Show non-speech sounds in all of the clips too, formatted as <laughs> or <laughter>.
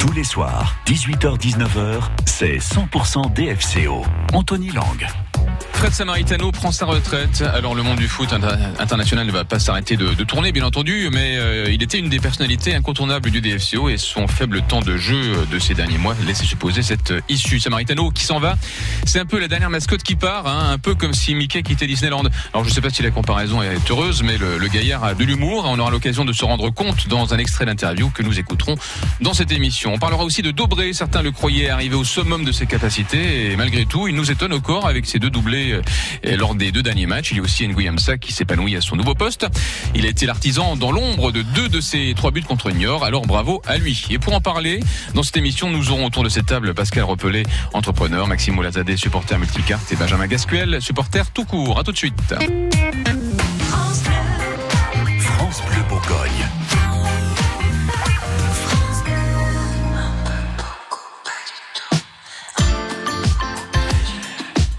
Tous les soirs, 18h-19h, c'est 100% DFCO. Anthony Lang. Fred Samaritano prend sa retraite. Alors le monde du foot international ne va pas s'arrêter de, tourner, bien entendu, mais euh, il était une des personnalités incontournables du DFCO et son faible temps de jeu de ces derniers mois laissait supposer cette issue. Samaritano qui s'en va, c'est un peu la dernière mascotte qui part, hein, un peu comme si Mickey quittait Disneyland. Alors je ne sais pas si la comparaison est heureuse, mais le, gaillard a de l'humour. On aura l'occasion de se rendre compte dans un extrait d'interview que nous écouterons dans cette émission. On parlera aussi de Dobré. Certains le croyaient arriver au summum de ses capacités et malgré tout, il nous étonne au corps avec ses deux doublés euh, lors des deux derniers matchs. Il y a aussi Nguyen qui s'épanouit à son nouveau poste. Il a été l'artisan dans l'ombre de deux de ses trois buts contre Niort. Alors bravo à lui. Et pour en parler, dans cette émission, nous aurons autour de cette table Pascal Repelé, entrepreneur, Maxime Olazadeh, supporter multicarte et Benjamin Gasquel, supporter tout court. À tout de suite. France Bourgogne.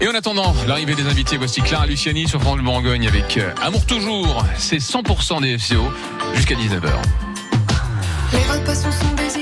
Et en attendant l'arrivée des invités, voici Clara Luciani sur France Bourgogne avec euh, Amour Toujours. C'est 100% des FCO jusqu'à 19h. Les repas sont des îlots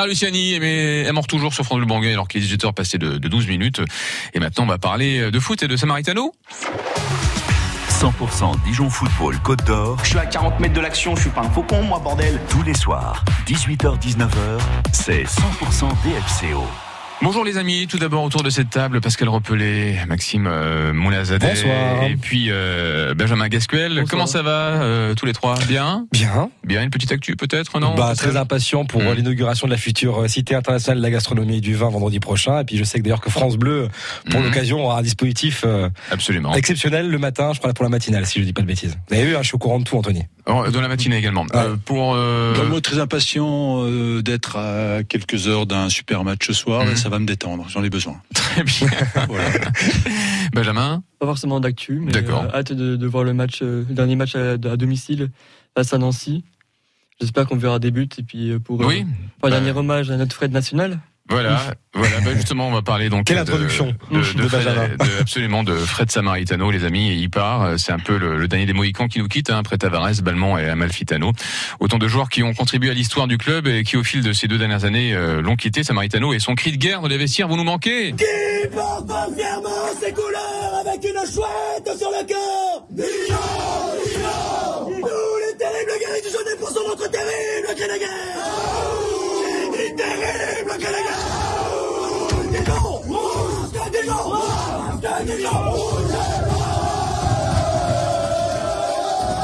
Clara Luciani mais elle mort toujours sur France Bleu Bourgogne alors que les 18 heures passaient de, de 12 minutes. Et maintenant, on va parler de foot et de Samaritano. 100% Dijon Football Côte d'Or. Je suis à 40 mètres de l'action, je suis pas un faucon, moi, bordel. Tous les soirs, 18h-19h, c'est 100% DFCO. Bonjour les amis, tout d'abord autour de cette table, Pascal Repelé, Maxime euh, Moulazadeh Bonsoir. et puis euh, Benjamin Gasquel. Bonsoir. Comment ça va euh, tous les trois? Bien? Bien. Bien, une petite actu peut-être, non? Bah, très impatient pour Mm. l'inauguration de la future euh, Cité internationale de la gastronomie et du vin vendredi prochain. Et puis je sais que d'ailleurs que France Bleu, pour Mhm. l'occasion, aura un dispositif euh, Absolument. exceptionnel le matin, je crois pour la matinale, si je dis pas de bêtises. Vous avez vu, hein, je suis au courant de tout, Anthony. Oh, Dans la matinée également. Ouais. Euh, pour euh, Dans le mot très impatient euh, d'être à quelques heures d'un super match ce soir, ça va me détendre, j'en ai besoin. <laughs> Très bien. <laughs> Voilà. Benjamin Pas forcément d'actu, mais D'accord. euh, hâte de, de voir le match, euh, le dernier match à, à domicile face à Nancy. J'espère qu'on verra des buts et puis euh, pour, euh, Oui. pour Bah, dernier hommage à notre Fred national. Voilà, voilà. Bah justement, on va parler donc. Quelle de- introduction de, de, de Fred- absolument de Fred Samaritano, les amis. Il part. C'est un peu le, le dernier des Mohicans qui nous quitte hein, après Tavares, Balmont et Amalfitano. Autant de joueurs qui ont contribué à l'histoire du club et qui, au fil de ces deux dernières années, euh, l'ont quitté. Samaritano et son cri de guerre dans les vestiaires, vous nous manquez? Qui porte fièrement ses couleurs avec une chouette sur le cœur Milan, Milan Nous les terribles guerriers du jaune pour son notre terrible cri de guerre J'ai dit terrible cri de guerre Dijon Rouge que Dijon Rouge que Dijon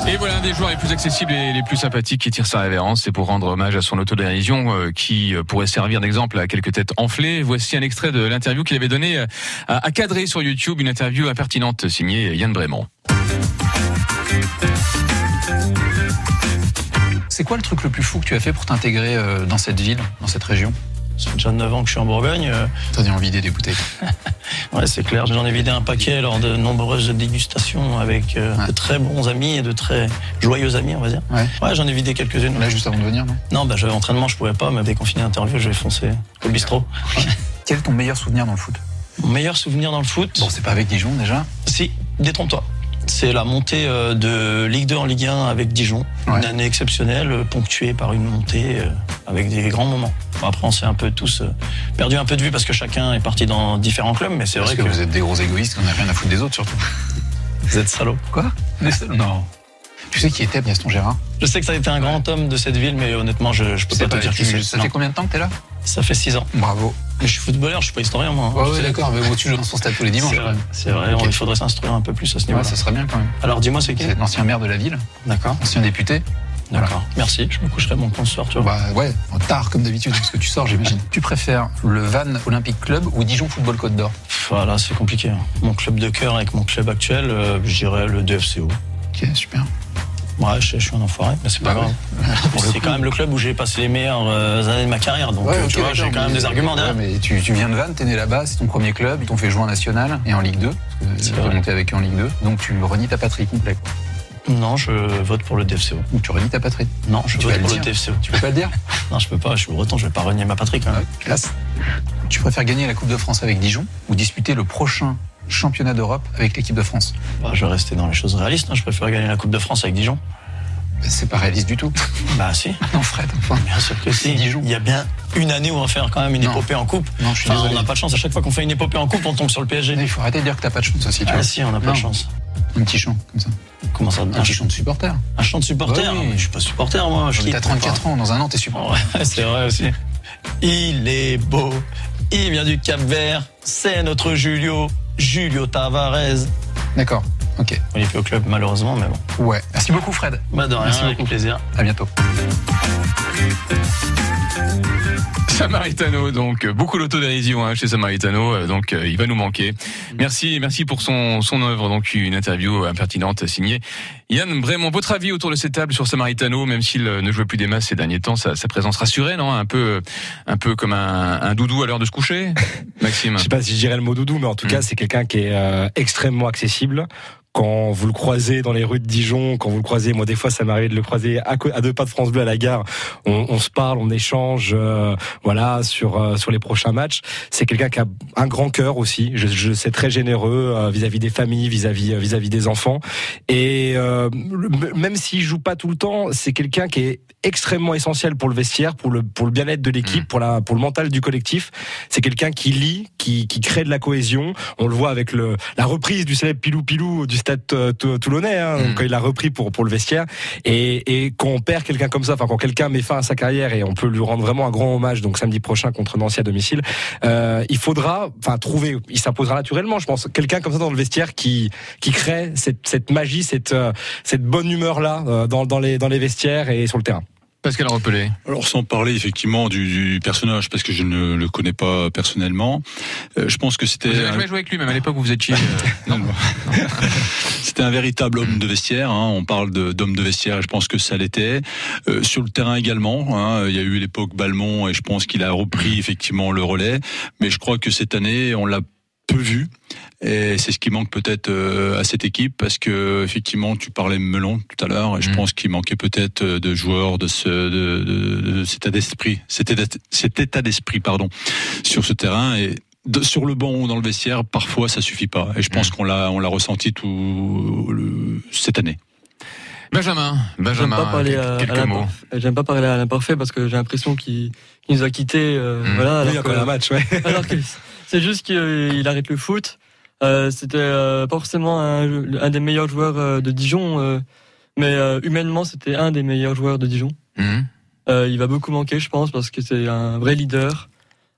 Et voilà un des joueurs les plus accessibles et les plus sympathiques qui tire sa révérence. C'est pour rendre hommage à son autodérision euh, qui euh, pourrait servir d'exemple à quelques têtes enflées. Voici un extrait de l'interview qu'il avait donnée euh, à, cadrer sur YouTube, une interview impertinente signée Yann Brémond. C'est quoi le truc le plus fou que tu as fait pour t'intégrer dans cette ville, dans cette région? Ça fait déjà 9 ans que je suis en Bourgogne. euh, T'as dû en vider des bouteilles. <laughs> Ouais, c'est clair. J'en ai vidé un paquet lors de nombreuses dégustations avec euh, Ouais. de très bons amis et de très joyeux amis, on va dire. Ouais. Ouais, j'en ai vidé quelques-unes. Là, juste avant de venir, non? Non, bah, j'avais entraînement, je pouvais pas, mais déconfiné interview, je vais foncer au bistrot. <laughs> Quel est ton meilleur souvenir dans le foot? Mon meilleur souvenir dans le foot? Bon, c'est pas avec Dijon déjà? Si, détrompe-toi. C'est la montée euh, de Ligue 2 en Ligue 1 avec Dijon. Ouais. Une année exceptionnelle, euh, ponctuée par une montée euh, avec des grands moments. Bon, après, on s'est un peu tous perdu un peu de vue parce que chacun est parti dans différents clubs, mais c'est vrai que, que, vous êtes des gros égoïstes, on a rien à foutre des autres surtout. <laughs> vous êtes salauds. Quoi? Non. Tu sais qui était Gaston Gérard Je sais que ça a été un grand homme de cette ville, mais honnêtement, je, je peux pas te dire tu- qui c'est. Ça Non. fait combien de temps que t'es là? Ça fait 6 ans. Bravo. Mais je suis footballeur, je suis pas historien, moi. hein. Ouais, ouais, d'accord, mais bon, tu joues dans son stade tous les dimanches. C'est vrai. Il faudrait s'instruire un peu plus à ce niveau-là. Ouais, ça serait bien quand même. Alors dis-moi, c'est qui C'est l'ancien maire de la ville, D'accord, ancien député. d'accord. Merci, je me coucherai mon con ce soir, tu vois. Bah ouais, tard comme d'habitude, parce que tu sors, j'imagine. <laughs> tu préfères le Van Olympic Club ou Dijon Football Côte d'Or? Voilà, c'est compliqué. hein. Mon club de cœur avec mon club actuel, euh, je dirais le DFCO. Ok, super. Ouais, je, suis un enfoiré, mais c'est pas Bah grave. Le C'est quand même le club où j'ai passé les meilleures euh, années de ma carrière, donc Ouais, euh, tu vois, j'ai quand même des arguments derrière. mais tu, tu viens de Vannes, t'es né là-bas, c'est ton premier club, ils t'ont fait jouer en national et en Ligue 2. C'est Tu vrai. es monté avec eux en Ligue 2. Donc tu renies ta patrie complète. Non, je vote pour le DFCO. Donc tu renies ta patrie. Non, je Tu vote le pour le. DFCO. Tu peux pas le dire <laughs> Non, je peux pas, je suis breton, je vais pas renier ma patrie quand même. Classe. Tu préfères gagner la Coupe de France avec Dijon ou disputer le prochain championnat d'Europe avec l'équipe de France Bah, je vais rester dans les choses réalistes, hein. je préfère gagner la Coupe de France avec Dijon. C'est pas réaliste du tout. <laughs> Bah si, <laughs> Non, Fred, enfin. bien sûr que si. Dijon. Il y a bien une année où on va faire quand même une Non. épopée en coupe. Non, je suis Enfin, on n'a pas de chance, à chaque fois qu'on fait une épopée en coupe, on tombe sur le PSG. Il faut arrêter de dire que t'as pas de chance aussi, tu Ah vois. si, on n'a pas Non. de chance. Un petit chant, comme ça. Comment ça Un petit chant de supporter. Un chant de supporter Bah oui. Je suis pas supporter moi. Je T'as kiffe. 34 ans, dans un an, t'es supporter. <laughs> Ouais, c'est vrai aussi. Il est beau, il vient du Cap Vert, c'est notre Julio, Julio Tavares. D'accord, ok. On est plus au club malheureusement, mais bon. Ouais. Merci beaucoup, Fred. Bah de rien, Merci avec beaucoup. plaisir. À bientôt. Samaritano, donc euh, beaucoup d'autodérision hein, chez Samaritano, euh, donc euh, il va nous manquer. Merci, merci pour son son œuvre, donc une interview impertinente signée Yann Brémond. Votre avis autour de cette table sur Samaritano, même s'il euh, ne jouait plus des masses ces derniers temps, sa, sa présence rassurait, non? Un peu, un peu comme un, un doudou à l'heure de se coucher, Maxime? Je sais pas si je dirais le mot doudou, mais en tout Mm. cas, c'est quelqu'un qui est euh, extrêmement accessible. Quand vous le croisez dans les rues de Dijon, quand vous le croisez, moi des fois ça m'arrive de le croiser à, deux pas de France Bleu à la gare. On, on se parle, on échange, euh, voilà sur euh, sur les prochains matchs. C'est quelqu'un qui a un grand cœur aussi. Je, je sais très généreux euh, vis-à-vis des familles, vis-à-vis vis-à-vis des enfants. Et même s'il joue pas tout le temps, c'est quelqu'un qui est extrêmement essentiel pour le vestiaire, pour le pour le bien-être de l'équipe, Mm. pour la pour le mental du collectif. C'est quelqu'un qui lit, qui qui crée de la cohésion. On le voit avec le la reprise du célèbre Pilou Pilou du stade euh, tou- toulonnais hein, Mm. quand il a repris pour pour le vestiaire. Et, et quand on perd quelqu'un comme ça, enfin quand quelqu'un met fin à sa carrière et on peut lui rendre vraiment un grand hommage, donc samedi prochain contre Nancy à domicile, euh, il faudra, enfin trouver, il s'imposera naturellement, je pense, quelqu'un comme ça dans le vestiaire qui qui crée cette cette magie, cette euh, cette bonne humeur là dans dans les dans les vestiaires et sur le terrain. Pascal Repelé. Alors sans parler effectivement du, du personnage, parce que je ne le connais pas personnellement, euh, je pense que c'était Vous avez jamais joué avec lui, même à l'époque où vous étiez. euh, <laughs> Non, non. <laughs> C'était un véritable homme de vestiaire. hein. On parle de- d'homme de vestiaire. et Je pense que ça l'était. Euh, sur le terrain également. hein. Il y a eu l'époque Balmont et je pense qu'il a repris effectivement le relais. Mais je crois que cette année, on l'a peu vu. Et c'est ce qui manque peut-être euh, à cette équipe parce que effectivement, tu parlais Melon tout à l'heure. Et je Mm. pense qu'il manquait peut-être euh, de joueurs de ce de, de- de cet état d'esprit, cet état, cet état d'esprit pardon, sur ce terrain. Et de- sur le banc ou dans le vestiaire, parfois ça suffit pas. Et je pense Mm. qu'on l'a on l'a ressenti tout le- cette année. Benjamin. J'aime Benjamin. pas parler à, quelques à mots. l'imparfait. J'aime pas parler à l'imparfait parce que j'ai l'impression qu'il qu'il nous a quittés. euh, Mm. Voilà. Oui, Alors que, match, ouais. alors que <laughs> c'est juste qu'il arrête le foot. Euh, C'était euh, pas forcément un, un des meilleurs joueurs euh, de Dijon, mais humainement c'était un des meilleurs joueurs de Dijon. Mhm. Euh, il va beaucoup manquer, je pense, parce que c'est un vrai leader,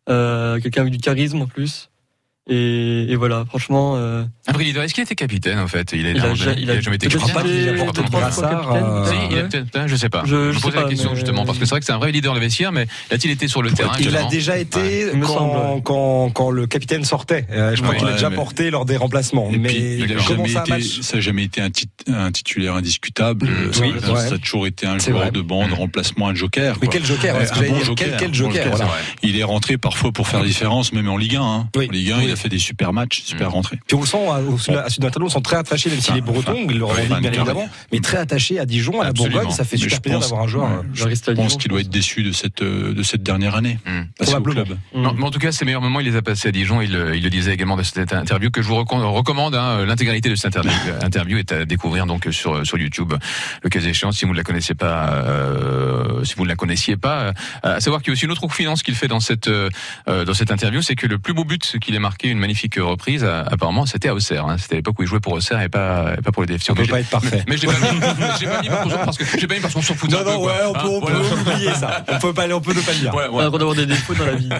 euh, quelqu'un avec du charisme en plus. Et, et voilà, franchement, euh, Après, leader, est-ce qu'il était capitaine en fait? Il, est Il a ja- il il a a jamais été capitaine. été Il a deux, porté trois le fois brassard, capitaine. euh, Si, il a Ouais. peut-être- je sais pas. Je- Je, je posais la pas, question mais- justement parce que c'est vrai que c'est un vrai leader de vestiaire, mais a-t-il été sur le terrain Il a déjà été Ouais, quand, semble. quand, quand le capitaine sortait. Euh, je crois Ouais, qu'il a déjà mais- porté lors des remplacements. Et mais puis, il a jamais été, match ça n'a jamais été un, tit- un titulaire indiscutable. Mmh, Euh, oui, ça, ouais. ça a toujours été un joueur de bande, Mmh. remplacement, un joker. Mais quel joker un bon joker. Il est rentré parfois pour faire la différence, même en Ligue 1. Hein. Oui. En Ligue 1, Oui. il a fait des super matchs, super Mmh. rentrées. Puis on le sent à, au sud à Sud-Natalo, on sent très attaché, même s'il est breton, il le revendique bien de évidemment, mais très attaché à Dijon, à la. Bourgogne, ça fait super plaisir d'avoir un joueur. euh, je reste à Je pense qu'il doit être déçu de cette, euh, de cette dernière année. Au Probablement. club. Mm. Mais en tout cas, ses meilleurs moments, il les a passés à Dijon. Il, le- il le disait également dans cette interview que je vous recom- recommande. hein, L'intégralité de cette interview, <laughs> interview est à découvrir donc sur sur YouTube. Le cas échéant, si vous ne la connaissez pas, euh, si vous ne la connaissiez pas, euh, à savoir qu'il y a aussi une autre confidence qu'il fait dans cette euh, dans cette interview, c'est que le plus beau but qu'il ait marqué, une magnifique reprise, euh, apparemment, c'était à Auxerre. hein. C'était à l'époque où il jouait pour Auxerre et pas et pas pour le DFC. On peut Mais pas être parfait. Mais je l'ai pas mis, j'ai pas mis parce que j'ai pas mis parce qu'on s'en fout un Non, peu. non, quoi. ouais, on Hein, peut, on voilà. peut oublier ça. On peut pas aller, on peut ne pas le dire. On a le droit d'avoir des défauts dans la vie. <laughs>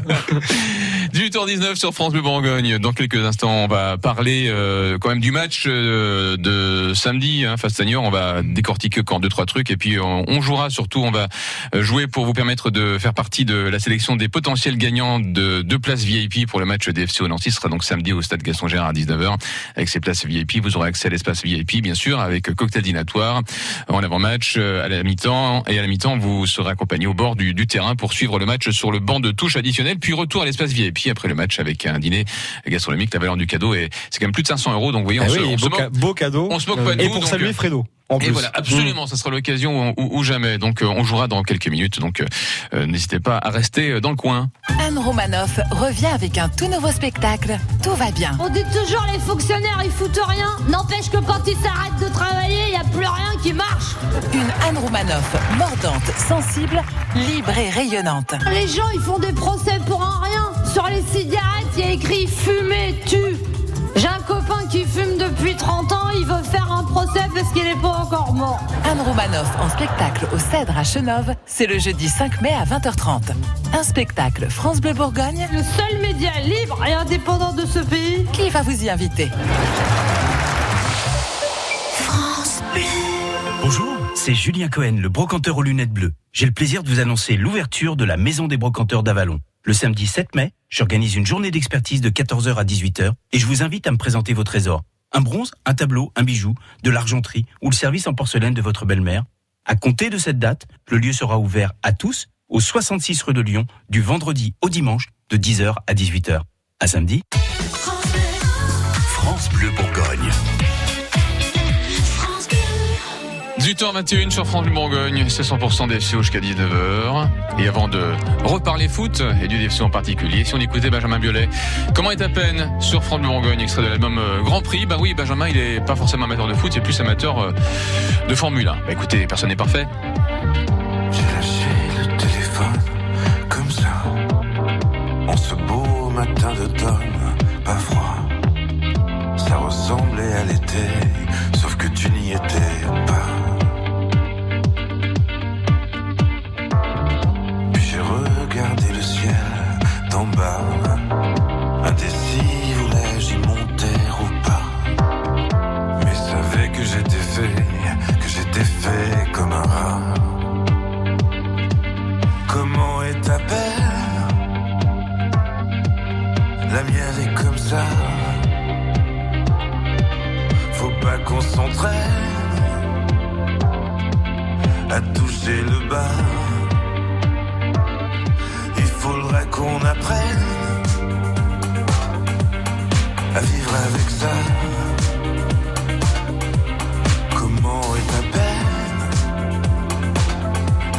18h19 sur France Bleu Bourgogne. Dans quelques instants, on va parler euh, quand même du match euh, de samedi hein, face à Niort. On va décortiquer encore deux trois trucs et puis on, on jouera surtout. On va euh, jouer pour vous permettre de faire partie de la sélection des potentiels gagnants de deux places VIP pour le match DFC au Nancy. Ce sera donc samedi au stade Gaston Gérard à 19h. Avec ces places VIP, vous aurez accès à l'espace VIP, bien sûr, avec cocktail dînatoire en avant-match euh, à la mi-temps et à la mi-temps vous serez accompagné au bord du, du terrain pour suivre le match sur le banc de touche additionnel puis retour à l'espace VIP après le match avec un dîner gastronomique la valeur du cadeau et c'est quand même plus de 500 euros donc vous voyez on, se, oui, on, se beau, moque, ca- beau cadeau. on se moque pas de Et nous pour donc, saluer euh, Fredo. En et plus. voilà, absolument, ça sera l'occasion ou, ou jamais. Donc, euh, on jouera dans quelques minutes. Donc, euh, euh, n'hésitez pas à rester euh, dans le coin. Anne Romanoff revient avec un tout nouveau spectacle. Tout va bien. On dit toujours les fonctionnaires ils foutent rien. N'empêche que quand ils s'arrêtent de travailler, il n'y a plus rien qui marche. Une Anne Romanoff mordante, sensible, libre et rayonnante. Les gens ils font des procès pour un rien. Sur les cigarettes, il y a écrit fumer tue. J'ai un copain qui fume depuis 30 ans, il veut faire un procès parce qu'il n'est pas encore mort. Anne Romanoff en spectacle au Cèdre à Chenov, c'est le jeudi 5 mai à 20h30. Un spectacle France Bleu Bourgogne. Le seul média libre et indépendant de ce pays. Qui va vous y inviter? Bonjour, c'est Julien Cohen, le brocanteur aux lunettes bleues. J'ai le plaisir de vous annoncer l'ouverture de la Maison des brocanteurs d'Avalon. Le samedi 7 mai, j'organise une journée d'expertise de 14h à 18h et je vous invite à me présenter vos trésors. Un bronze, un tableau, un bijou, de l'argenterie ou le service en porcelaine de votre belle-mère. À compter de cette date, le lieu sera ouvert à tous au 66 rue de Lyon du vendredi au dimanche de 10h à 18h. À samedi. France Bleu Bourgogne. 18h21 sur France du Bourgogne, c'est 100% DFCO jusqu'à 19h. Et avant de reparler foot, et du DFC en particulier, si on écoutait Benjamin Biolay, comment est à peine sur France du Bourgogne, extrait de l'album euh, Grand Prix, bah oui, Benjamin, il est pas forcément amateur de foot, c'est plus amateur euh, de Formule 1. Bah écoutez, personne n'est parfait. toucher le bas. Il faudrait qu'on apprenne à vivre avec ça. Comment est ta peine?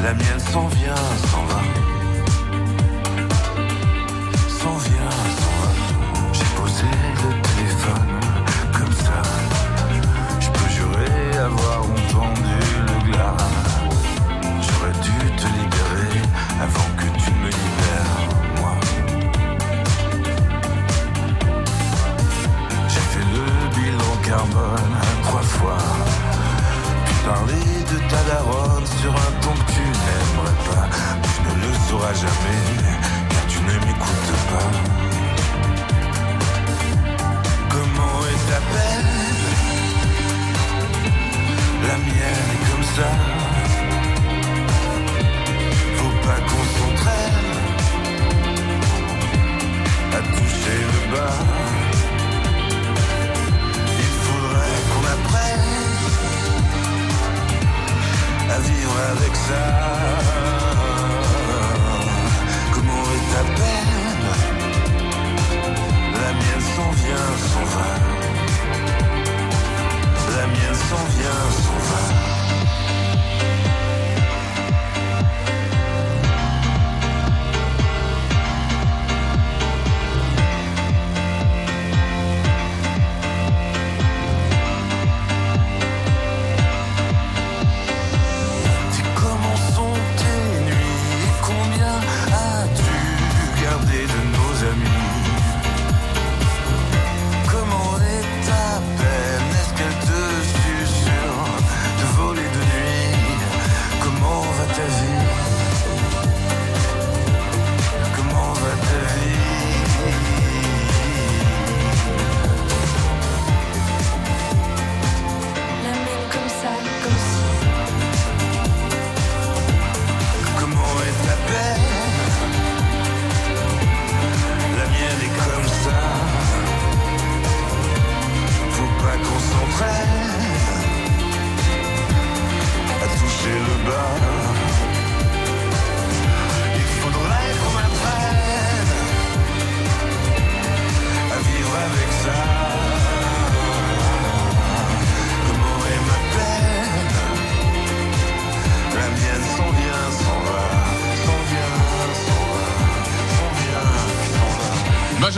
La mienne s'en vient. Ta daronne sur un ton que tu n'aimerais pas. Tu ne le sauras jamais, car tu ne m'écoutes pas. Comment est ta peine La mienne est comme ça. Faut pas qu'on s'entraîne à toucher le bas. Il faudrait qu'on apprenne vivre avec ça. Comment est ta peine La mienne s'en vient, s'en va. La mienne s'en vient, s'en va.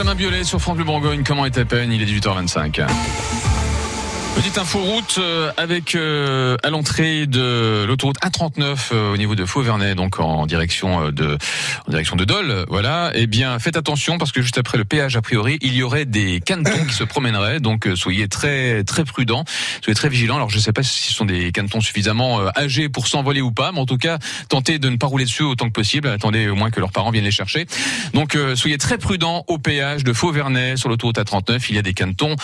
Benjamin Biolay sur France Bleu Bourgogne, comment est ta peine Il est 18h25. Petite info route euh, avec euh, à l'entrée de l'autoroute A39 euh, au niveau de Faux-Vernay, donc en direction euh, de en direction de Dole. Voilà. Eh bien, faites attention parce que juste après le péage, a priori, il y aurait des canetons qui se promèneraient. Donc, euh, soyez très très prudents, soyez très vigilants. Alors, je ne sais pas si ce sont des canetons suffisamment âgés pour s'envoler ou pas, mais en tout cas, tentez de ne pas rouler dessus autant que possible. Attendez au moins que leurs parents viennent les chercher. Donc, soyez très prudents au péage de Faux-Vernay sur l'autoroute A39. Il y a des canetons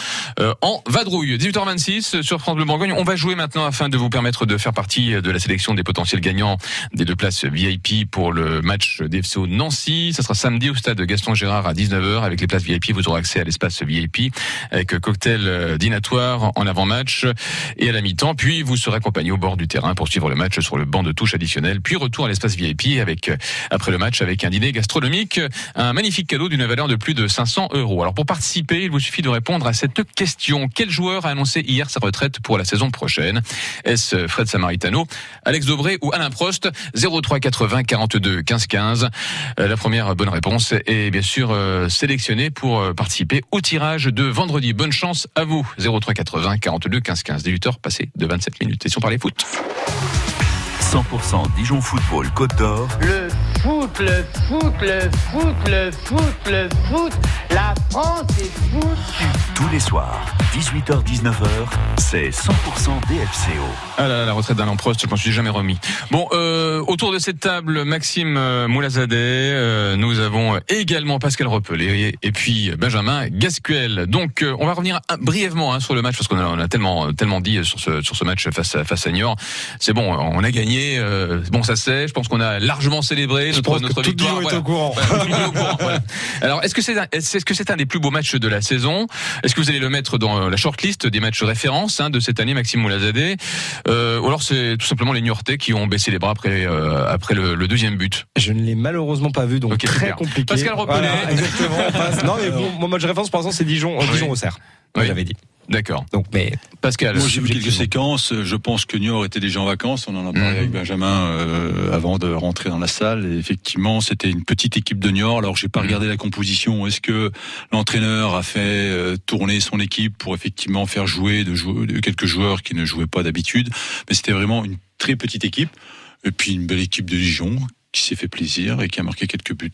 en vadrouille. 18h26 sur France Bleu Bourgogne. On va jouer maintenant afin de vous permettre de faire partie de la sélection des potentiels gagnants des deux places VIP pour le match d'FCO Nancy. Ça sera samedi au stade Gaston Gérard à 19h. Avec les places VIP, vous aurez accès à l'espace VIP avec cocktail dînatoire en avant-match et à la mi-temps. Puis vous serez accompagné au bord du terrain pour suivre le match sur le banc de touche additionnel. Puis retour à l'espace VIP avec après le match avec un dîner gastronomique, un magnifique cadeau d'une valeur de plus de 500 euros. Alors pour participer, il vous suffit de répondre à cette question. Quel joueur a annoncé hier sa retraite pour la saison prochaine Est-ce Fred Samaritano, Alex Dobré ou Alain Prost? 03 80 42 15 15. Euh, La première bonne réponse est bien sûr euh, sélectionnée pour euh, participer au tirage de vendredi. Bonne chance à vous. 03 80 42 15 15. 18h passé de 27 minutes. Et si on parlait foot? 100% Dijon Football Côte d'Or. Le foot, le foot, le foot, le foot, le foot. La France est foutue. Tous les soirs, 18h-19h, c'est 100% DFCO. Ah là là, la retraite d'Alain Prost, je m'en suis jamais remis. Bon, euh, autour de cette table, Maxime euh, Moulazadeh, euh, nous avons également Pascal Repelé et puis Benjamin Gasquel. Donc, euh, on va revenir un- brièvement hein, sur le match parce qu'on a, on a tellement tellement dit sur ce sur ce match face à face à Niort. C'est bon, on a gagné. euh, bon, ça c'est. Je pense qu'on a largement célébré notre pense que notre tout victoire. Dijon est au courant. Voilà, tout est au courant, voilà. Alors, est-ce que c'est un, est-ce que c'est un des plus beaux matchs de la saison? Est-ce que vous allez le mettre dans la shortlist des matchs références hein, de cette année, Maxime Moulazadeh? Euh, Ou alors c'est tout simplement les Niortais qui ont baissé les bras après, euh, après le, le deuxième but? Je ne l'ai malheureusement pas vu, donc Ok, très super. compliqué. Pascal. Voilà, exactement. on passe. Non, mais bon, mon match de référence pour l'instant, c'est Dijon, euh, Oui. Dijon au Cerf. Oui. j'avais dit. D'accord. Donc, mais Pascal. Moi, j'ai vu quelques séquences. Je pense que Niort était déjà en vacances. On en a parlé Mhm. avec Benjamin euh, avant de rentrer dans la salle. Et effectivement, c'était une petite équipe de Niort. Alors, j'ai pas Mhm. regardé la composition. Est-ce que l'entraîneur a fait euh, tourner son équipe pour effectivement faire jouer de, jou- de quelques joueurs qui ne jouaient pas d'habitude? Mais c'était vraiment une très petite équipe. Et puis une belle équipe de Dijon qui s'est fait plaisir et qui a marqué quelques buts.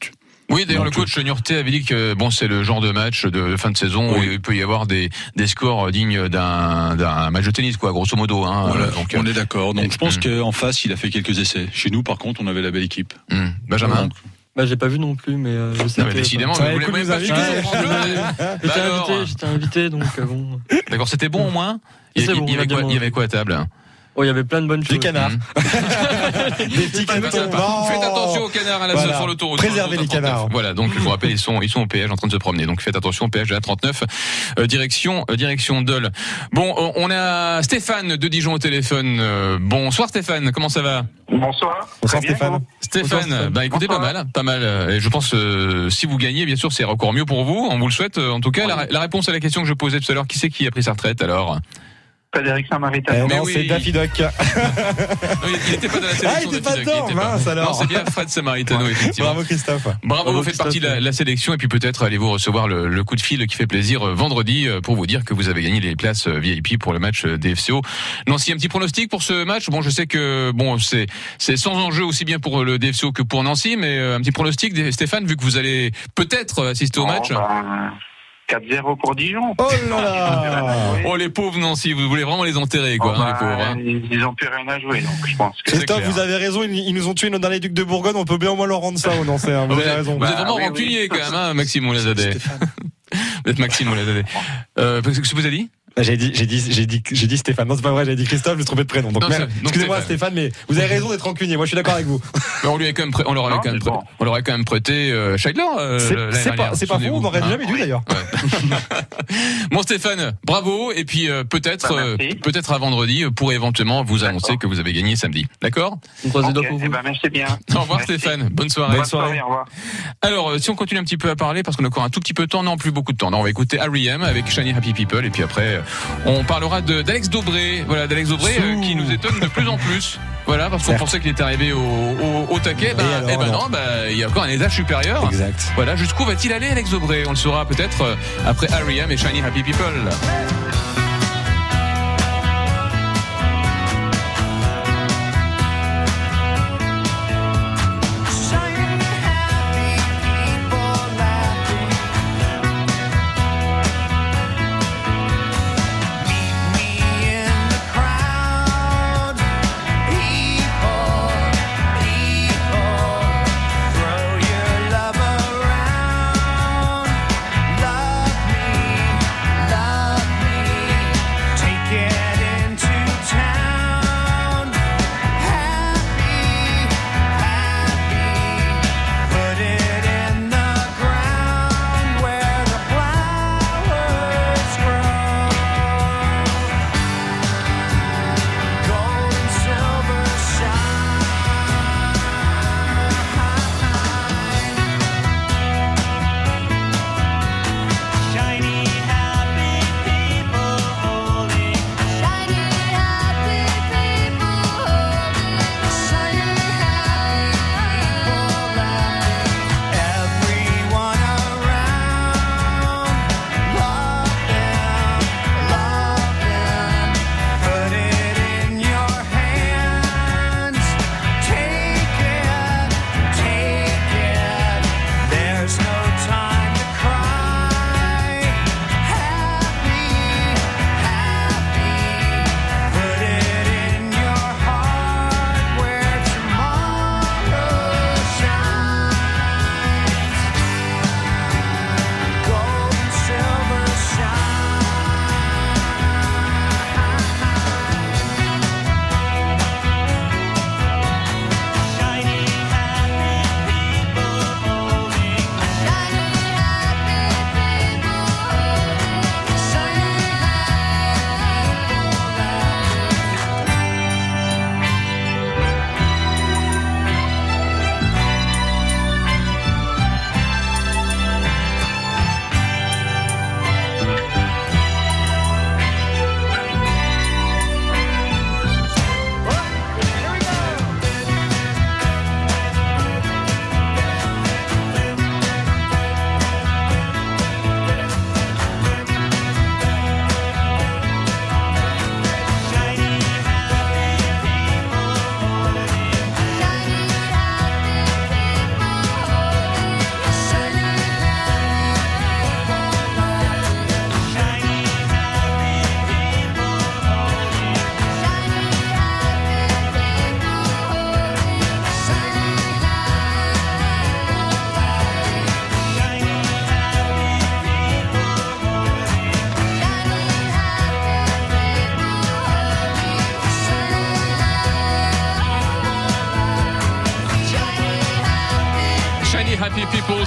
Oui, d'ailleurs, le coach Niortais avait dit que bon, c'est le genre de match de fin de saison où il peut y avoir des, des scores dignes d'un d'un match de tennis, quoi, grosso modo. Hein, Voilà, Euh, donc, on est d'accord. Donc, je pense Mhm. qu'en face, il a fait quelques essais. Chez nous, par contre, on avait la belle équipe. hmm. Benjamin. Donc, Bah, j'ai pas vu non plus, mais euh, je sais Non, mais que- décidément, Ça vous voulez pas <laughs> J'étais Bah invité, j'étais invité, donc euh, bon. D'accord, c'était bon au moins? Il, bon, y avait quoi, il y avait quoi à table? Oh, il y avait plein de bonnes Des choses. canards. Mhm. <laughs> Des petits. Non. Faites attention aux canards à la Voilà. sur l'autoroute. Préservez les canards. 39. Voilà, donc je vous rappelle, ils sont ils sont au péage en train de se promener. Donc faites attention au péage de la 39 euh, direction euh, direction Dole. Bon, on- a Stéphane de Dijon au téléphone. Euh, bonsoir Stéphane, comment ça va? Bonsoir. Bonsoir bien, Stéphane. Stéphane, bah écoutez pas mal, pas mal. Euh, Et je pense euh, si vous gagnez, bien sûr, c'est encore mieux pour vous. On vous le souhaite. Euh, En tout cas, la, la réponse à la question que je posais tout à l'heure, qui c'est qui a pris sa retraite alors? Frédéric Saint-Maritain. Eh non, oui. c'est Daffy Duck. <laughs> Non, il- n'était pas dans la sélection. Ah, il était de pas dedans, pas. mince, alors. Non, c'est bien Fred Samaritano, effectivement. Bravo Christophe. Bravo, Bravo, vous faites partie de la, sélection et puis peut-être allez-vous recevoir le, le coup de fil qui fait plaisir euh, vendredi euh, pour vous dire que vous avez gagné les places euh, VIP pour le match des FCO. Nancy, un petit pronostic pour ce match? Bon, je sais que bon, c'est c'est sans enjeu aussi bien pour le DFCO que pour Nancy, mais un petit pronostic, Stéphane, vu que vous allez peut-être assister au match? Oh, bah, 4-0 pour Dijon. Oh là là <laughs> Oh les pauvres Nancy, vous voulez vraiment les enterrer quoi, Oh, hein, bah, les pauvres. hein. ils, ils ont plus rien à jouer, donc je pense que. C'est Christophe, clair. vous avez raison, ils, ils nous ont tué nos derniers ducs de Bourgogne, on peut bien au moins leur rendre ça au Nancy, hein, vous avez êtes, raison. vous êtes Bah, vraiment oui, rancunier oui. quand même, hein, <laughs> Maxime Moulazadeh. <laughs> Vous êtes Maxime Moulazadeh. Euh, qu'est-ce que vous avez dit J'ai dit, j'ai dit, j'ai dit, j'ai dit Stéphane. Non, c'est pas vrai, j'ai dit Christophe, j'ai trompé de prénom. Donc, excusez-moi Stéphane. Mais vous avez raison d'être rancunier. Moi, je suis d'accord avec vous. <laughs> Mais on lui a quand même, on leur quand même, on leur a quand même prêté euh, Scheidler. euh, C'est pas, c'est pas faux, on n'aurait hein. jamais dû d'ailleurs. <laughs> Bon Stéphane, bravo et puis euh, peut-être, Bah, euh, peut-être à vendredi pour éventuellement vous annoncer que vous avez gagné samedi. D'accord? On croise doigts pour eh vous. ben, merci bien. Au revoir Merci. Stéphane, bonne soirée. Bonne soirée, au revoir. Alors si on continue un petit peu à parler parce qu'on a encore un tout petit peu de temps, non plus beaucoup de temps. Non, on va écouter R.E.M. avec Shiny Happy People et puis après on parlera d'Alex Dobré, voilà d'Alex Dobré euh, qui nous étonne de plus en plus. Voilà, parce qu'on pensait qu'il était arrivé au, au, au taquet, bah, Et alors, eh ben non. non, bah, il y a encore un étage supérieur. Exact. Voilà, jusqu'où va-t-il aller Alex Dobré On le saura peut-être euh, après R.E.M. et Shiny Happy People.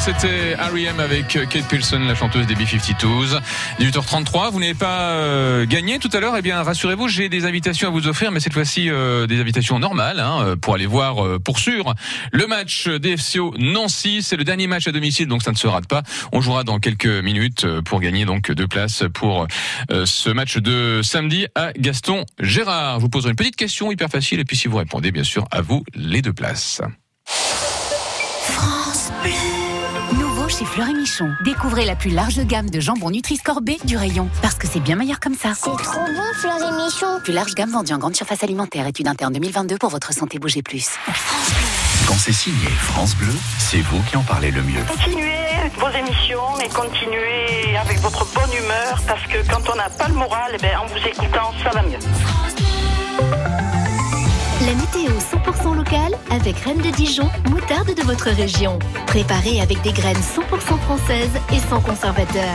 C'était R.E.M. avec Kate Pilson, la chanteuse des B-52s. 18h33, vous n'avez pas euh, gagné tout à l'heure? Eh bien, rassurez-vous, j'ai des invitations à vous offrir, mais cette fois-ci euh, des invitations normales hein, pour aller voir euh, pour sûr le match DFCO Nancy. C'est le dernier match à domicile, donc ça ne se rate pas. On jouera dans quelques minutes euh, pour gagner donc deux places pour euh, ce match de samedi à Gaston Gérard. Je vous poserai une petite question hyper facile, et puis si vous répondez, bien sûr, à vous les deux places. France. Chez Fleury Michon. Découvrez la plus large gamme de jambon Nutri-Score B du rayon. Parce que c'est bien meilleur comme ça. C'est trop bon, Fleury Michon. Plus large gamme vendue en grande surface alimentaire. Étude interne 2022 pour votre santé. Bougez plus. Quand c'est signé France Bleu, c'est vous qui en parlez le mieux. Continuez vos émissions et continuez avec votre bonne humeur parce que quand on n'a pas le moral, eh ben, en vous écoutant, ça va mieux. La météo 100% locale avec Reine de Dijon, moutarde de votre région. Préparée avec des graines 100% françaises et sans conservateur.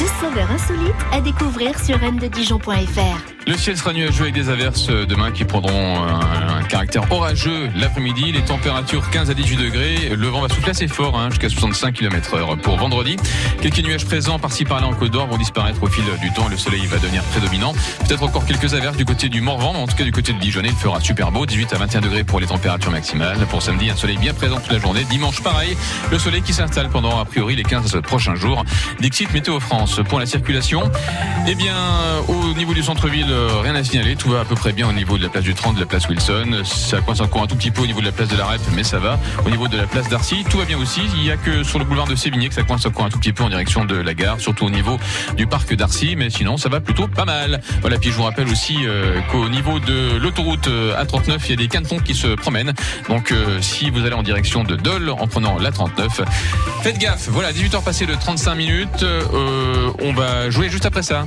Deux saveurs insolites à découvrir sur reine-de-dijon.fr. Le ciel sera nuageux avec des averses demain qui prendront un, caractère orageux l'après-midi. Les températures 15 à 18 degrés. Le vent va souffler assez fort, hein, jusqu'à 65 km heure pour vendredi. Quelques nuages présents par-ci par-là en Côte d'Or vont disparaître au fil du temps. Le soleil va devenir prédominant. Peut-être encore quelques averses du côté du Morvan, mais en tout cas du côté de Dijonais, il fera super beau. 18 à 21 degrés pour les températures maximales. Pour samedi, un soleil bien présent toute la journée. Dimanche, pareil. Le soleil qui s'installe pendant, a priori, les 15 prochains jours. Dixit Météo France. Pour la circulation, eh bien, au niveau du centre-ville, rien à signaler. Tout va à peu près bien au niveau de la place du 30, de la place Wilson. Ça coince encore un tout petit peu au niveau de la place de la Rep, mais ça va. Au niveau de la place d'Arcy, tout va bien aussi. Il y a que sur le boulevard de Sévigné que ça coince encore un tout petit peu en direction de la gare, surtout au niveau du parc d'Arcy, mais sinon ça va plutôt pas mal. Voilà, puis je vous rappelle aussi euh, qu'au niveau de l'autoroute euh, A39, il y a des canetons qui se promènent. Donc euh, si vous allez en direction de Dole en prenant la 39, faites gaffe. Voilà, 18h passées de 35 minutes. On va jouer juste après ça.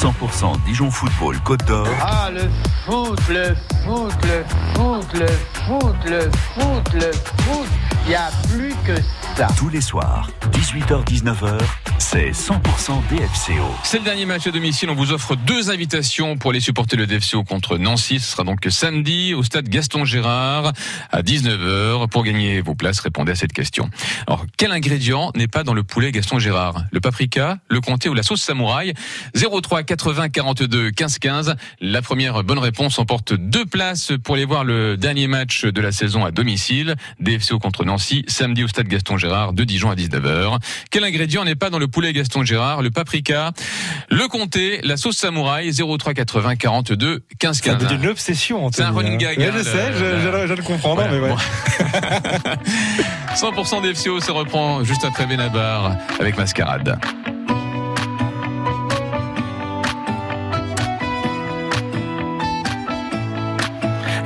100% Dijon Football Côte d'Or. Ah, le foot, le foot, le foot, le foot, le foot, le foot. Il n'y a plus que ça. Tous les soirs, 18h-19h, c'est 100% DFCO. C'est le dernier match à domicile. On vous offre deux invitations pour aller supporter le DFCO contre Nancy. Ce sera donc samedi au stade Gaston Gérard à 19h. Pour gagner vos places, répondez à cette question. Alors, quel ingrédient n'est pas dans le poulet Gaston Gérard? Le paprika, le comté ou la sauce samouraï? 03 80 42 15 15. La première bonne réponse emporte deux places pour aller voir le dernier match de la saison à domicile. DFCO contre Nancy, samedi au stade Gaston Gérard de Dijon à 19h. Quel ingrédient n'est pas dans le poulet Gaston Gérard? Le paprika, le comté, la sauce samouraï 03 80 42 15 Ça 15. devient une obsession, C'est un Anthony, running hein. gag. Ouais, hein, je le- sais, je, je- je le comprends, non, Voilà, mais ouais. bon. <laughs> 100% DFCO se reprend juste après Benabar avec Mascarade.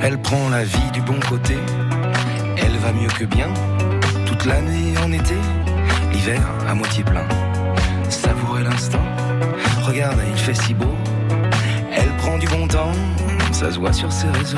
Elle prend la vie du bon côté, elle va mieux que bien, l'année en été, l'hiver à moitié plein. Savourer l'instant, regarde, il fait si beau, elle prend du bon temps, ça se voit sur ses réseaux.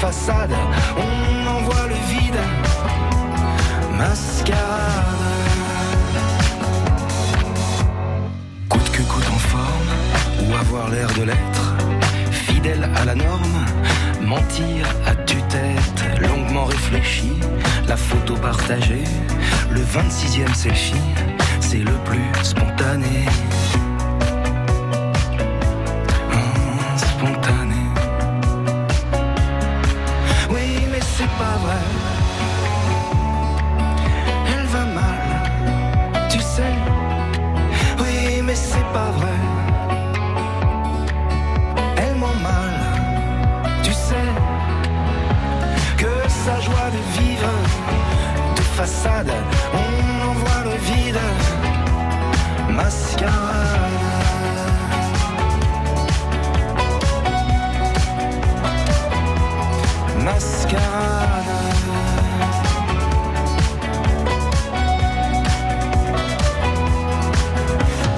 Façade, on en voit le vide. Mascarade. Coûte que coûte en forme, ou avoir l'air de l'être. Fidèle à la norme, mentir à tue-tête, longuement réfléchi, la photo partagée, le 26e selfie, c'est le plus spontané. Façade, on en voit le vide. Mascarade. Mascarade.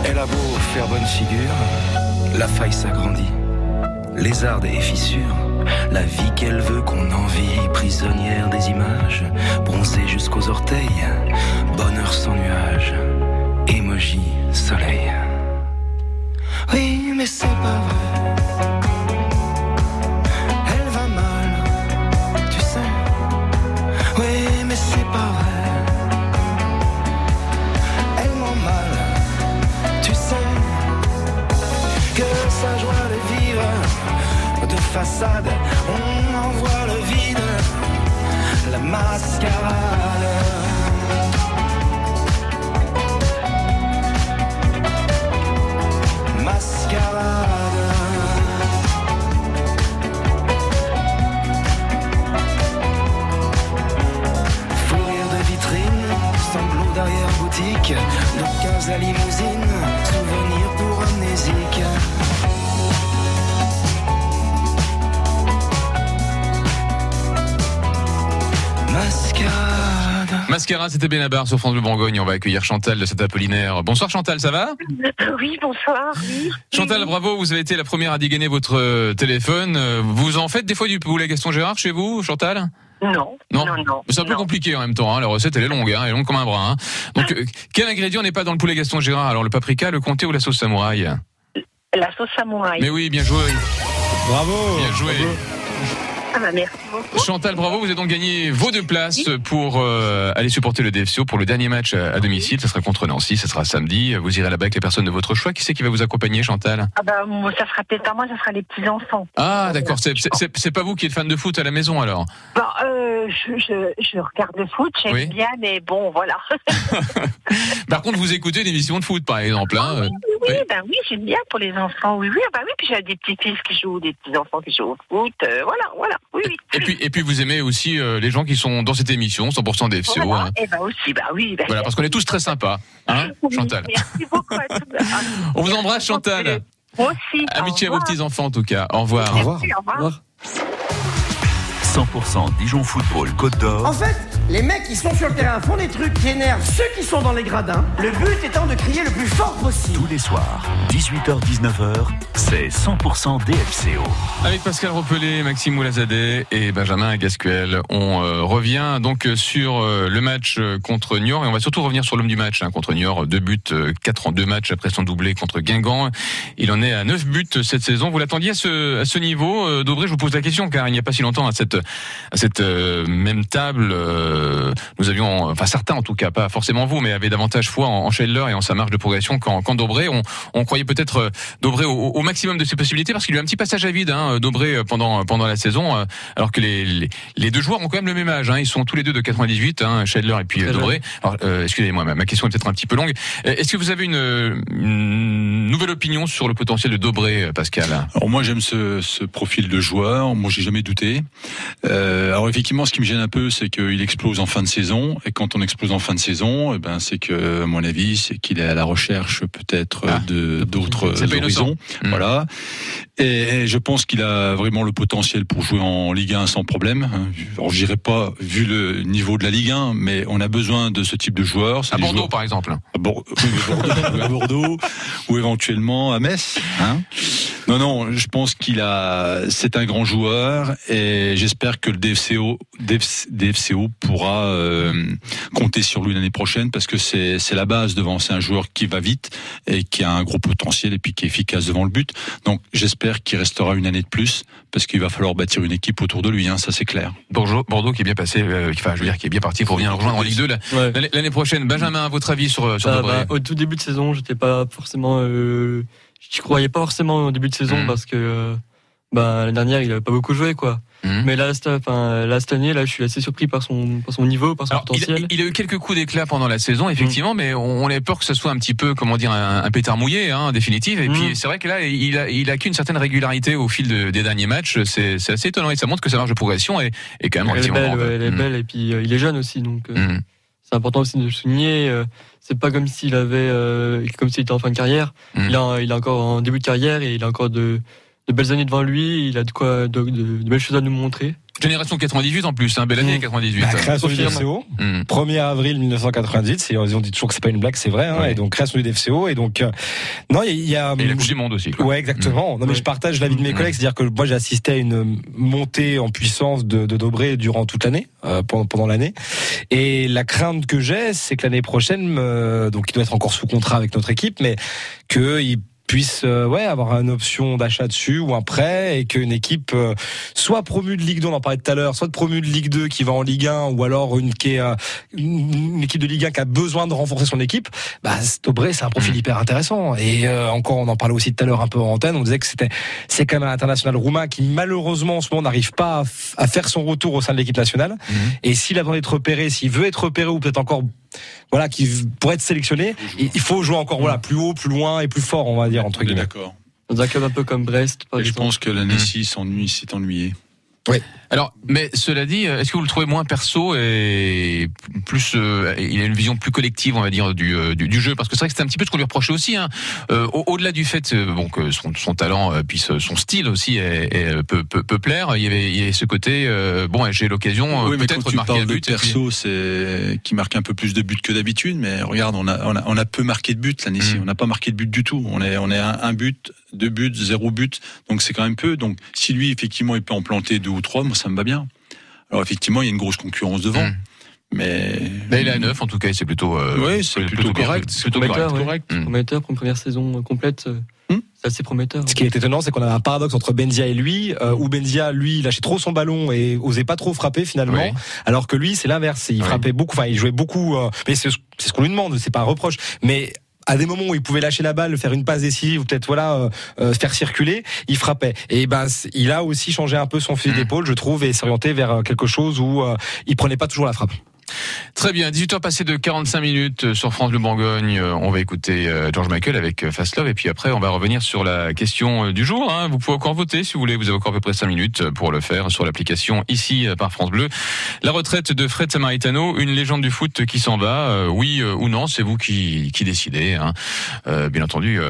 Elle a beau figure, la faille s'agrandit. Lézarde et fissure, la vie qu'elle veut qu'on envie, prisonnière des images, bronzée jusqu'aux orteils, bonheur sans nuage, émoji, soleil. Oui, mais c'est pas vrai. Elle va mal, tu sais. Oui, mais c'est pas vrai. Elle m'emballe, tu sais. Sa joie façade, on en voit le vide, la mascarade. Fou rire de vitrine, sanglots d'arrière-boutique, de case à limousine, souvenirs Mascara, c'était Benabar sur France Bleu Bourgogne. On va accueillir Chantal de cet Apollinaire. Bonsoir Chantal, ça va? Oui, bonsoir. Oui. Chantal, bravo, vous avez été la première à dégainer votre euh, téléphone. Euh, Vous en faites des fois du poulet Gaston Gérard chez vous, Chantal? Non. Non, non, non. C'est un peu compliqué en même temps. hein. La recette, elle est longue, hein, elle est longue comme un bras. hein. Donc, euh, quel ingrédient n'est pas dans le poulet Gaston Gérard? Alors, le paprika, le comté ou la sauce samouraï? La sauce samouraï. Mais oui, bien joué. Bravo. Bien joué. Ah bah merci beaucoup. Chantal, bravo, vous avez donc gagné vos deux places pour euh, aller supporter le DFCO pour le dernier match à, à domicile. Ça sera contre Nancy, ça sera samedi. Vous irez là-bas avec les personnes de votre choix. Qui c'est qui va vous accompagner, Chantal? Ah bah ça sera peut-être pas moi, ça sera les petits enfants. Ah, d'accord. C'est- pas vous qui êtes fan de foot à la maison alors? Bon, euh, je, je, je regarde le foot, j'aime Oui. bien, mais bon, voilà. <laughs> <laughs> Par contre, vous écoutez une émission de foot, par exemple. Hein euh, oui, ben oui, j'aime bien pour les enfants. Oui, oui, ah bah oui. Puis j'ai des petits fils qui jouent, des petits enfants qui jouent au foot. euh, voilà, voilà. Oui, oui. Et puis, et puis vous aimez aussi euh, les gens qui sont dans cette émission, 100% DFCO. Voilà. hein. Et ben aussi, bah oui. Ben, Voilà, parce qu'on est tous très sympas, hein, <laughs> oui, Chantal. Merci beaucoup à tous. <laughs> On vous embrasse, Chantal. Moi aussi. Amitié à au vos revoir. petits-enfants, en tout cas. Au revoir. Merci, au revoir. 100% Dijon Football Côte d'Or. En fait, les mecs qui sont sur le terrain font des trucs qui énervent ceux qui sont dans les gradins. Le but étant de crier le plus fort possible. Tous les soirs, 18h-19h, c'est 100% DFCO. Avec Pascal Ropelé, Maxime Moulazadeh et Benjamin Gasquel, on euh, revient donc sur euh, le match euh, contre Niort et on va surtout revenir sur l'homme du match hein, contre Niort. Deux buts, quatre en deux matchs après son doublé contre Guingamp. Il en est à neuf buts cette saison. Vous l'attendiez à ce, à ce niveau, euh, Dobré? Je vous pose la question car il n'y a pas si longtemps à cette, à cette euh, même table, euh, nous avions, enfin certains en tout cas, pas forcément vous, mais avaient davantage foi en, en et en sa marge de progression qu'en qu'en Dobré. On, on croyait peut-être euh, Dobré au, au maximum de ses possibilités parce qu'il y a eu un petit passage à vide, hein, Dobré euh, pendant pendant la saison, alors que les, les, les deux joueurs ont quand même le même âge. Hein, ils sont tous les deux de 98, hein, et puis Dobré. Alors, euh, excusez-moi, ma, ma question est peut-être un petit peu longue. Est-ce que vous avez une, une nouvelle opinion sur le potentiel de Dobré, Pascal? Alors moi j'aime ce, ce profil de joueur, moi j'ai jamais douté. Euh, alors effectivement ce qui me gêne un peu c'est qu'il explose en fin de saison et quand on explose en fin de saison, eh ben c'est que à mon avis c'est qu'il est à la recherche peut-être de d'autres Ah. Innocent. horizons, voilà. Et, je pense qu'il a vraiment le potentiel pour jouer en Ligue 1 sans problème. Alors je dirais pas vu le niveau de la Ligue 1, mais on a besoin de ce type de joueurs. C'est À Bordeaux, joueurs- par exemple. à Bordeaux, <laughs> à Bordeaux ou éventuellement à Metz. Hein non, non, je pense qu'il a, c'est un grand joueur et j'espère que le DFCO, DF- DFCO pourra euh, compter sur lui l'année prochaine parce que c'est c'est la base devant. C'est un joueur qui va vite et qui a un gros potentiel et puis qui est efficace devant le but. Donc j'espère qu'il restera une année de plus parce qu'il va falloir bâtir une équipe autour de lui. Hein, ça c'est clair. Bordeaux, Bordeaux qui est bien passé, euh, enfin je veux dire qui est bien parti pour venir le rejoindre en Ligue 2 la- l'année prochaine. Benjamin, à votre avis sur sur Ah, bah, au tout début de saison, j'étais pas forcément, euh, je croyais pas forcément au début de saison Mm. parce que euh, bah, l'année dernière il avait pas beaucoup joué quoi. Mm. Mais là, enfin, là cette année, là, je suis assez surpris par son, par son niveau, par son Alors, il, potentiel. il a eu quelques coups d'éclat pendant la saison, effectivement, mais on, on avait peur que ce soit un petit peu, comment dire, un, un pétard mouillé, hein, en définitive. Et puis c'est vrai que là, il a, il a qu'une certaine régularité au fil de- des derniers matchs. C'est assez étonnant et ça montre que sa marge de progression est, est quand même Elle est relativement belle, ouais, elle est belle et puis euh, il est jeune aussi, donc euh, c'est important aussi de le souligner. euh, c'est pas comme s'il avait, euh, comme s'il était en fin de carrière. Il, a, il a encore en début de carrière et il a encore de, de belles années devant lui. Il a de quoi, de, de- de belles choses à nous montrer. Génération 98 en plus, hein, belle année 98. La création du. DFCO, Hmm. 1er avril 1998, c'est, on dit toujours que c'est pas une blague, c'est vrai, hein, Ouais. et donc création du DFCO, et donc, euh, non, il y a, il y a- Et la Coupe du Monde aussi. Quoi. Ouais, exactement. Non, mais je partage l'avis de mes Mm. collègues, c'est-à-dire que moi j'ai assisté à une montée en puissance de, de Dobré durant toute l'année, euh, pendant, pendant l'année. Et la crainte que j'ai, c'est que l'année prochaine, euh, donc il doit être encore sous contrat avec notre équipe, mais qu'il puisse euh, ouais avoir une option d'achat dessus ou un prêt et qu'une équipe euh, soit promue de Ligue 2 on en parlait tout à l'heure soit promue de Ligue 2 qui va en Ligue 1 ou alors une qui est euh, une, équipe de Ligue 1 qui a besoin de renforcer son équipe bah c'est un profil hyper intéressant. Et encore on en parlait aussi tout à l'heure un peu en antenne on disait que c'était c'est quand même un international roumain qui malheureusement en ce moment n'arrive pas à, faire son retour au sein de l'équipe nationale. Et s'il a besoin d'être repéré s'il veut être repéré ou peut-être encore voilà qui pourrait être sélectionné. Il faut jouer encore voilà plus haut plus loin et plus fort on va dire entre guillemets. D'accord. Dans un club un peu comme Brest, par Et je pense que l'année 6 s'ennuie, s'est ennuyé. Alors, mais cela dit, euh, est-ce que vous le trouvez moins perso et plus, euh, il a une vision plus collective, on va dire, du, euh, du, du jeu? Parce que c'est vrai que c'est un petit peu ce qu'on lui reprochait aussi. Hein. Euh, au- Au-delà du fait, bon, que son, son talent, puis son style aussi est, est- peut, peut, peut plaire. Il y avait, il y avait ce côté, euh, bon, j'ai l'occasion oui, peut-être de marquer un de but. puis- perso, c'est qui marque un peu plus de buts que d'habitude. Mais regarde, on a, on a, on a peu marqué de buts l'année-ci. Mm. On n'a pas marqué de but du tout. On est, on est un, un but, deux buts, zéro but. Donc c'est quand même peu. Donc si lui effectivement il peut en planter deux ou trois, moi ça me va bien. Alors effectivement, il y a une grosse concurrence devant. Mm. Mais Mais il est à 9 en tout cas, et c'est plutôt, euh, Oui, c'est plutôt correct. c'est plutôt Prometteur, correct. ouais. Mm. Prometteur pour une première saison complète. euh, Hmm C'est assez prometteur. Ce qui est étonnant, c'est qu'on avait un paradoxe entre Benzia et lui, euh, où Benzia, lui, lâchait trop son ballon et osait pas trop frapper finalement, Oui. alors que lui, c'est l'inverse. Il Oui. frappait beaucoup, enfin, il jouait beaucoup. euh, mais c'est c'est ce qu'on lui demande, c'est pas un reproche. Mais à des moments où il pouvait lâcher la balle, faire une passe décisive ou peut-être voilà euh, euh, faire circuler, il frappait. Et ben il a aussi changé un peu son fusil Mm. d'épaule, je trouve, et s'orienter vers euh, quelque chose où euh, il prenait pas toujours la frappe. Très bien, 18h passées de 45 minutes sur France Bleu Bourgogne. Euh, On va écouter euh, George Michael avec euh, Fast Love et puis après on va revenir sur la question du jour. hein. Vous pouvez encore voter si vous voulez, vous avez encore à peu près 5 minutes pour le faire sur l'application ici par France Bleu. La retraite de Fred Samaritano, une légende du foot qui s'en va, oui ou non, c'est vous qui, qui décidez. hein. Bien entendu,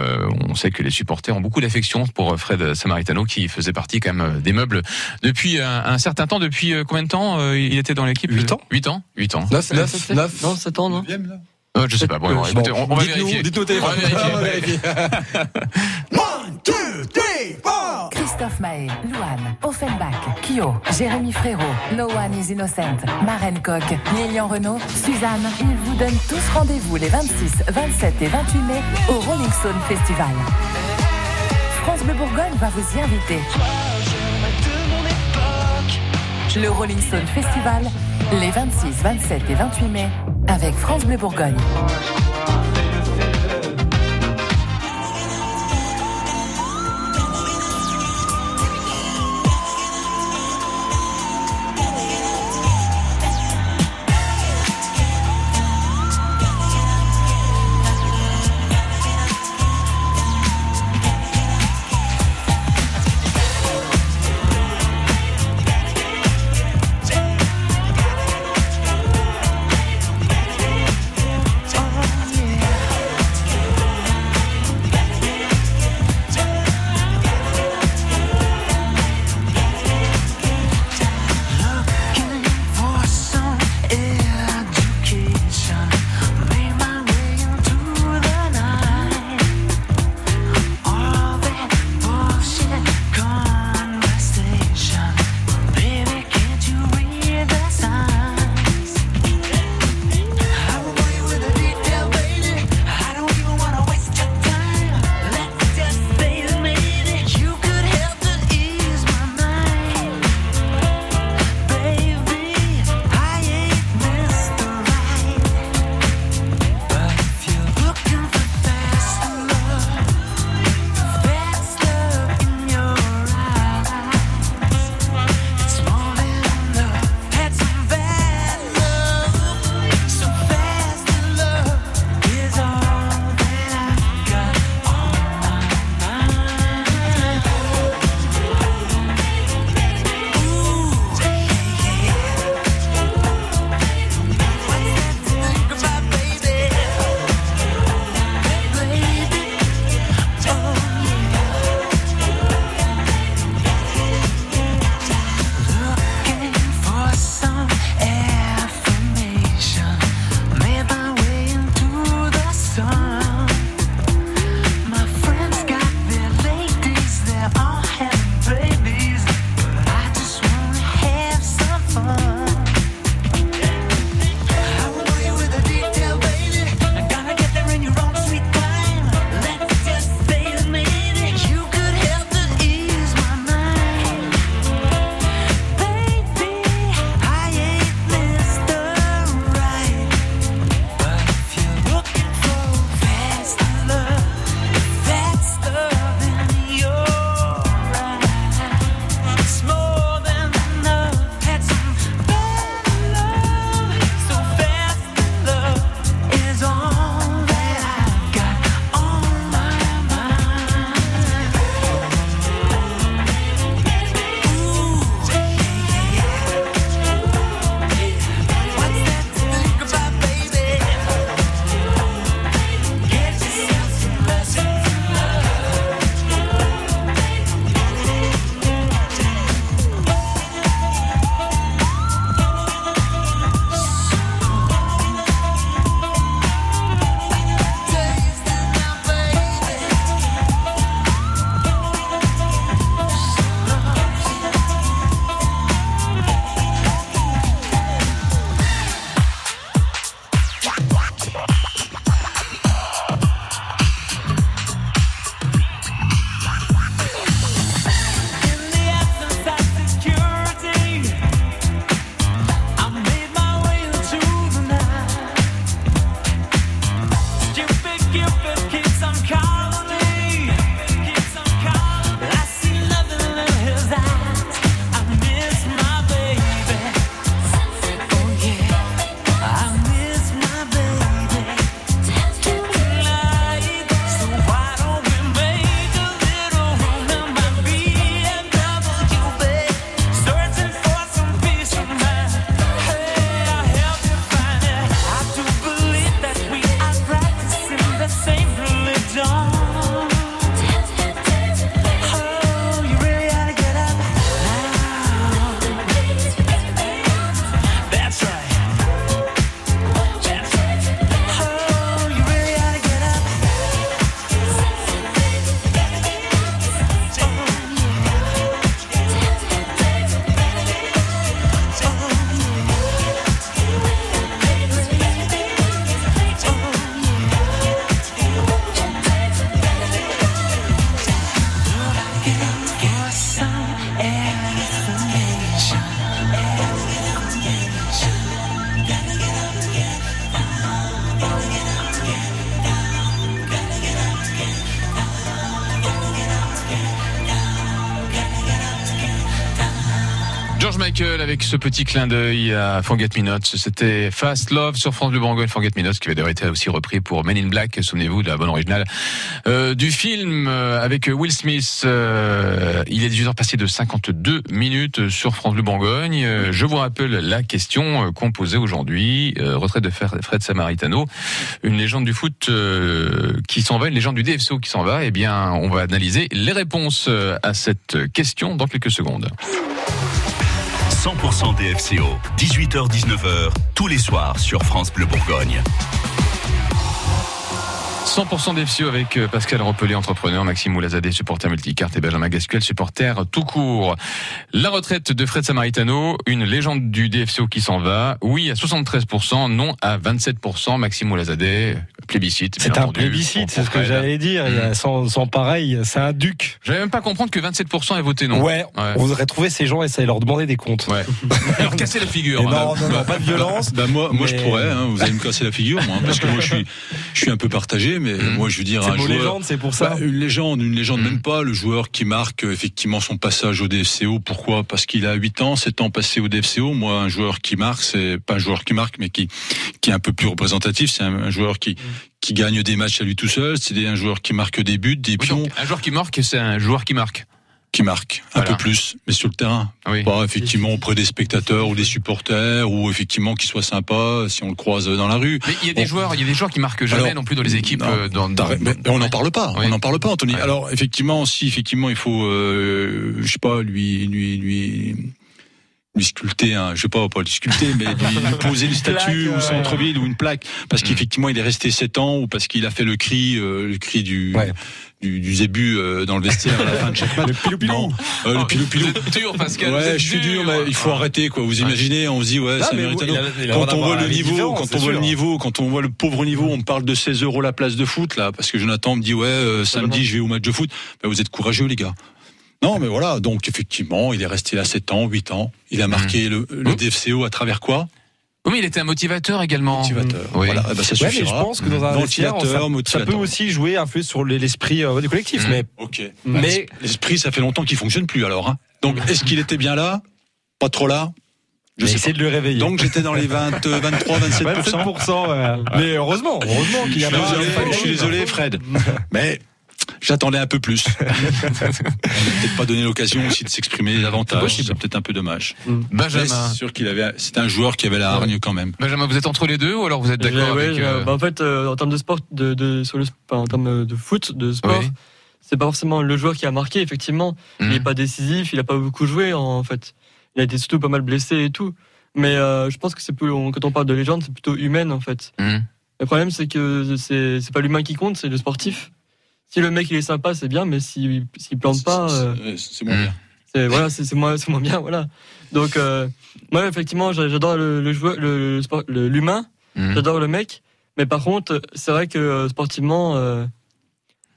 on sait que les supporters ont beaucoup d'affection pour Fred Samaritano qui faisait partie quand même des meubles depuis un, certain temps. Depuis combien de temps il était dans l'équipe? 8 ans 8 ans? 8 ans. 9, 9, 9. Non, 7 ans, non Euh, je sais pas. Bon, alors, écoutez, on, on va vérifier. dites-nous au téléphone. On va vérifier. On va vérifier. <laughs> Christophe Maé, Louane, Offenbach, Kyo, Jérémy Frérot, No One is Innocent, Marine Coq, Lilian Renault, Suzanne. Ils vous donnent tous rendez-vous les 26, 27 et 28 mai au Rolling Stone Festival. France Bleu Bourgogne va vous y inviter. Le Rolling Stone Festival, les 26, 27 et 28 mai, avec France Bleu Bourgogne. Ce petit clin d'œil à Forget Me Not. C'était Fast Love sur France Bleu Bourgogne. Forget Me Not qui avait d'ailleurs été aussi repris pour Men in Black. Souvenez-vous de la bonne originale euh, du film euh, avec Will Smith. Euh, il est 18h passé de 52 minutes sur France Bleu Bourgogne. Je vous rappelle la question qu'on posait aujourd'hui. Retraite de Fred Samaritano, une légende du foot qui s'en va, une légende du DFCO qui s'en va. Eh bien, on va analyser les réponses à cette question dans quelques secondes. 100% DFCO, 18h-19h, tous les soirs sur France Bleu Bourgogne. 100% d'FCO avec euh, Pascal Repelé, entrepreneur, Maxime Moulazadeh, supporter multicarte et Benjamin Gasquel, supporter tout court. La retraite de Fred Samaritano, une légende du DFCO qui s'en va. Oui à 73%, non à 27%. Maxime Moulazadeh, plébiscite. C'est un entendu, plébiscite, c'est ce que j'allais dire. Il y a sans, sans pareil, c'est un duc. J'allais même pas comprendre que 27% aient voté non. Ouais, on voudrait trouver ces gens et ça leur demander des comptes. Ouais. <laughs> Alors casser la figure. Hein. non, non, non, pas de violence. Bah moi, moi je pourrais. Hein, vous allez me casser la figure, moi, hein, parce que moi je suis, je suis un peu partagé, mais moi je veux dire C'est un vos joueur. légendes, c'est pour ça. Bah, une légende, une légende même pas. Le joueur qui marque effectivement son passage au DFCO. Pourquoi? Parce qu'il a 8 ans, 7 ans passé au DFCO. Moi, un joueur qui marque, c'est pas un joueur qui marque, mais qui qui est un peu plus représentatif. C'est un, un joueur qui qui gagne des matchs à lui tout seul. C'est un joueur qui marque des buts, des pions, un joueur qui marque, c'est un joueur qui marque. Qui marque un Voilà. peu plus, mais sur le terrain. Oui. Pas effectivement auprès des spectateurs ou des supporters, ou effectivement qui soit sympa si on le croise dans la rue. Mais il y a des joueurs, il y a des joueurs qui marquent jamais Alors, non plus dans les équipes. non, euh, dans, dans- mais- mais on n'en parle pas. Oui. On n'en parle pas, Anthony. Ouais. Alors effectivement, si effectivement il faut, euh, je sais pas, lui, lui, lui, lui sculpter, un, je sais pas, pas <laughs> lui sculpter, mais lui, lui poser une statue plaque, ou centre-ville ou une plaque, parce qu'effectivement il est resté 7 ans ou parce qu'il a fait le cri, euh, le cri du. Du, du zébu euh, dans le vestiaire à la fin de chaque match. Le pilou pilou. le pilou pilou. Vous êtes dur, Pascal. vous Ouais, êtes je suis dur, mais il faut arrêter quoi. Vous imaginez, on se dit ouais, Ah, ça mais mérite vous- un il a- autre. il a le droit Quand on voit le niveau, quand on voit le niveau, quand on voit le pauvre niveau, on parle de 16 euros la place de foot là, parce que Jonathan me dit ouais, euh, samedi je vais au match de foot. Ben, vous êtes courageux les gars. Non, mais voilà. Donc effectivement, il est resté là 7 ans, 8 ans. Il a marqué le, le DFCO à travers quoi? Oui, mais il était un motivateur également. Motivateur. Oui. Voilà, eh ben, ça Ouais, mais je pense que dans un vestiaire, ça, peut aussi jouer, influer sur l'esprit euh, du collectif. Mm. Mais Ok. Mais- l'esprit, ça fait longtemps qu'il fonctionne plus alors. Hein. Donc est-ce qu'il était bien là? Pas trop là? Je sais de le réveiller. Donc j'étais dans les 20, <laughs> euh, 23, 27 27%. ouais. Mais heureusement, heureusement qu'il y a suis pas. désolé, je suis désolé, Fred. <laughs> Mais j'attendais un peu plus. <laughs> On n'a peut-être pas donné l'occasion aussi de s'exprimer davantage. C'est peut-être un peu dommage. Mais Benjamin. c'est sûr qu'il avait, c'était un joueur qui avait la hargne quand même. Benjamin, vous êtes entre les deux ou alors vous êtes d'accord Ouais, euh, bah, en fait, euh, en termes de sport, de, de, sur le, enfin, en termes de foot, de sport, Oui. c'est pas forcément le joueur qui a marqué, effectivement. Il Mhm. est pas décisif, il a pas beaucoup joué, en fait. Il a été surtout pas mal blessé et tout. Mais euh, je pense que c'est plus, on- quand on parle de légende, c'est plutôt humaine, en fait. Mhm. Le problème, c'est que c'est c'est pas l'humain qui compte, c'est le sportif. Si le mec il est sympa, c'est bien, mais s'il s'il plante pas, C'est- moins bien. c'est voilà, c'est moins, c'est moins bien, voilà. Donc euh, moi effectivement, j'a- j'adore le, le joueur, le, le sport- le- l'humain, Mhm. j'adore le mec, mais par contre, c'est vrai que euh, sportivement, euh,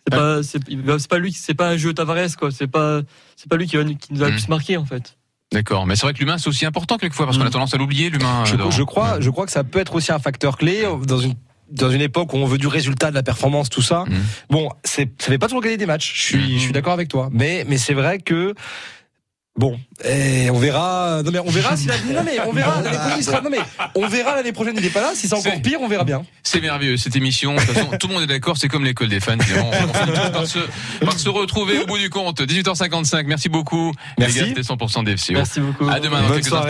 c'est pas, c'est pas lui, c'est pas un jeu Tavares quoi, c'est pas, c'est pas lui qui, va- qui nous a le plus marqué en fait. D'accord, mais c'est vrai que l'humain c'est aussi important quelquefois parce qu'on a tendance à l'oublier l'humain. Je, je crois, je crois que ça peut être aussi un facteur clé dans une dans une époque où on veut du résultat, de la performance, tout ça. Mhm. Bon, c'est ça fait pas toujours gagner des matchs. Je suis je suis d'accord avec toi. Mais mais c'est vrai que Bon, et on verra. Non mais on verra si la... non mais on verra l'année prochaine. il sera- Non mais on verra l'année prochaine. Il est pas là. Si c'est encore pire, on verra bien. C'est merveilleux cette émission. De toute façon, tout le monde est d'accord. C'est comme l'école des fans. finalement. On finit par se, par se retrouver au bout du compte. 18h55. Merci beaucoup. Merci. Les gars, c'était 100% DFCO. Merci beaucoup. À demain dans Bonne quelques soirée.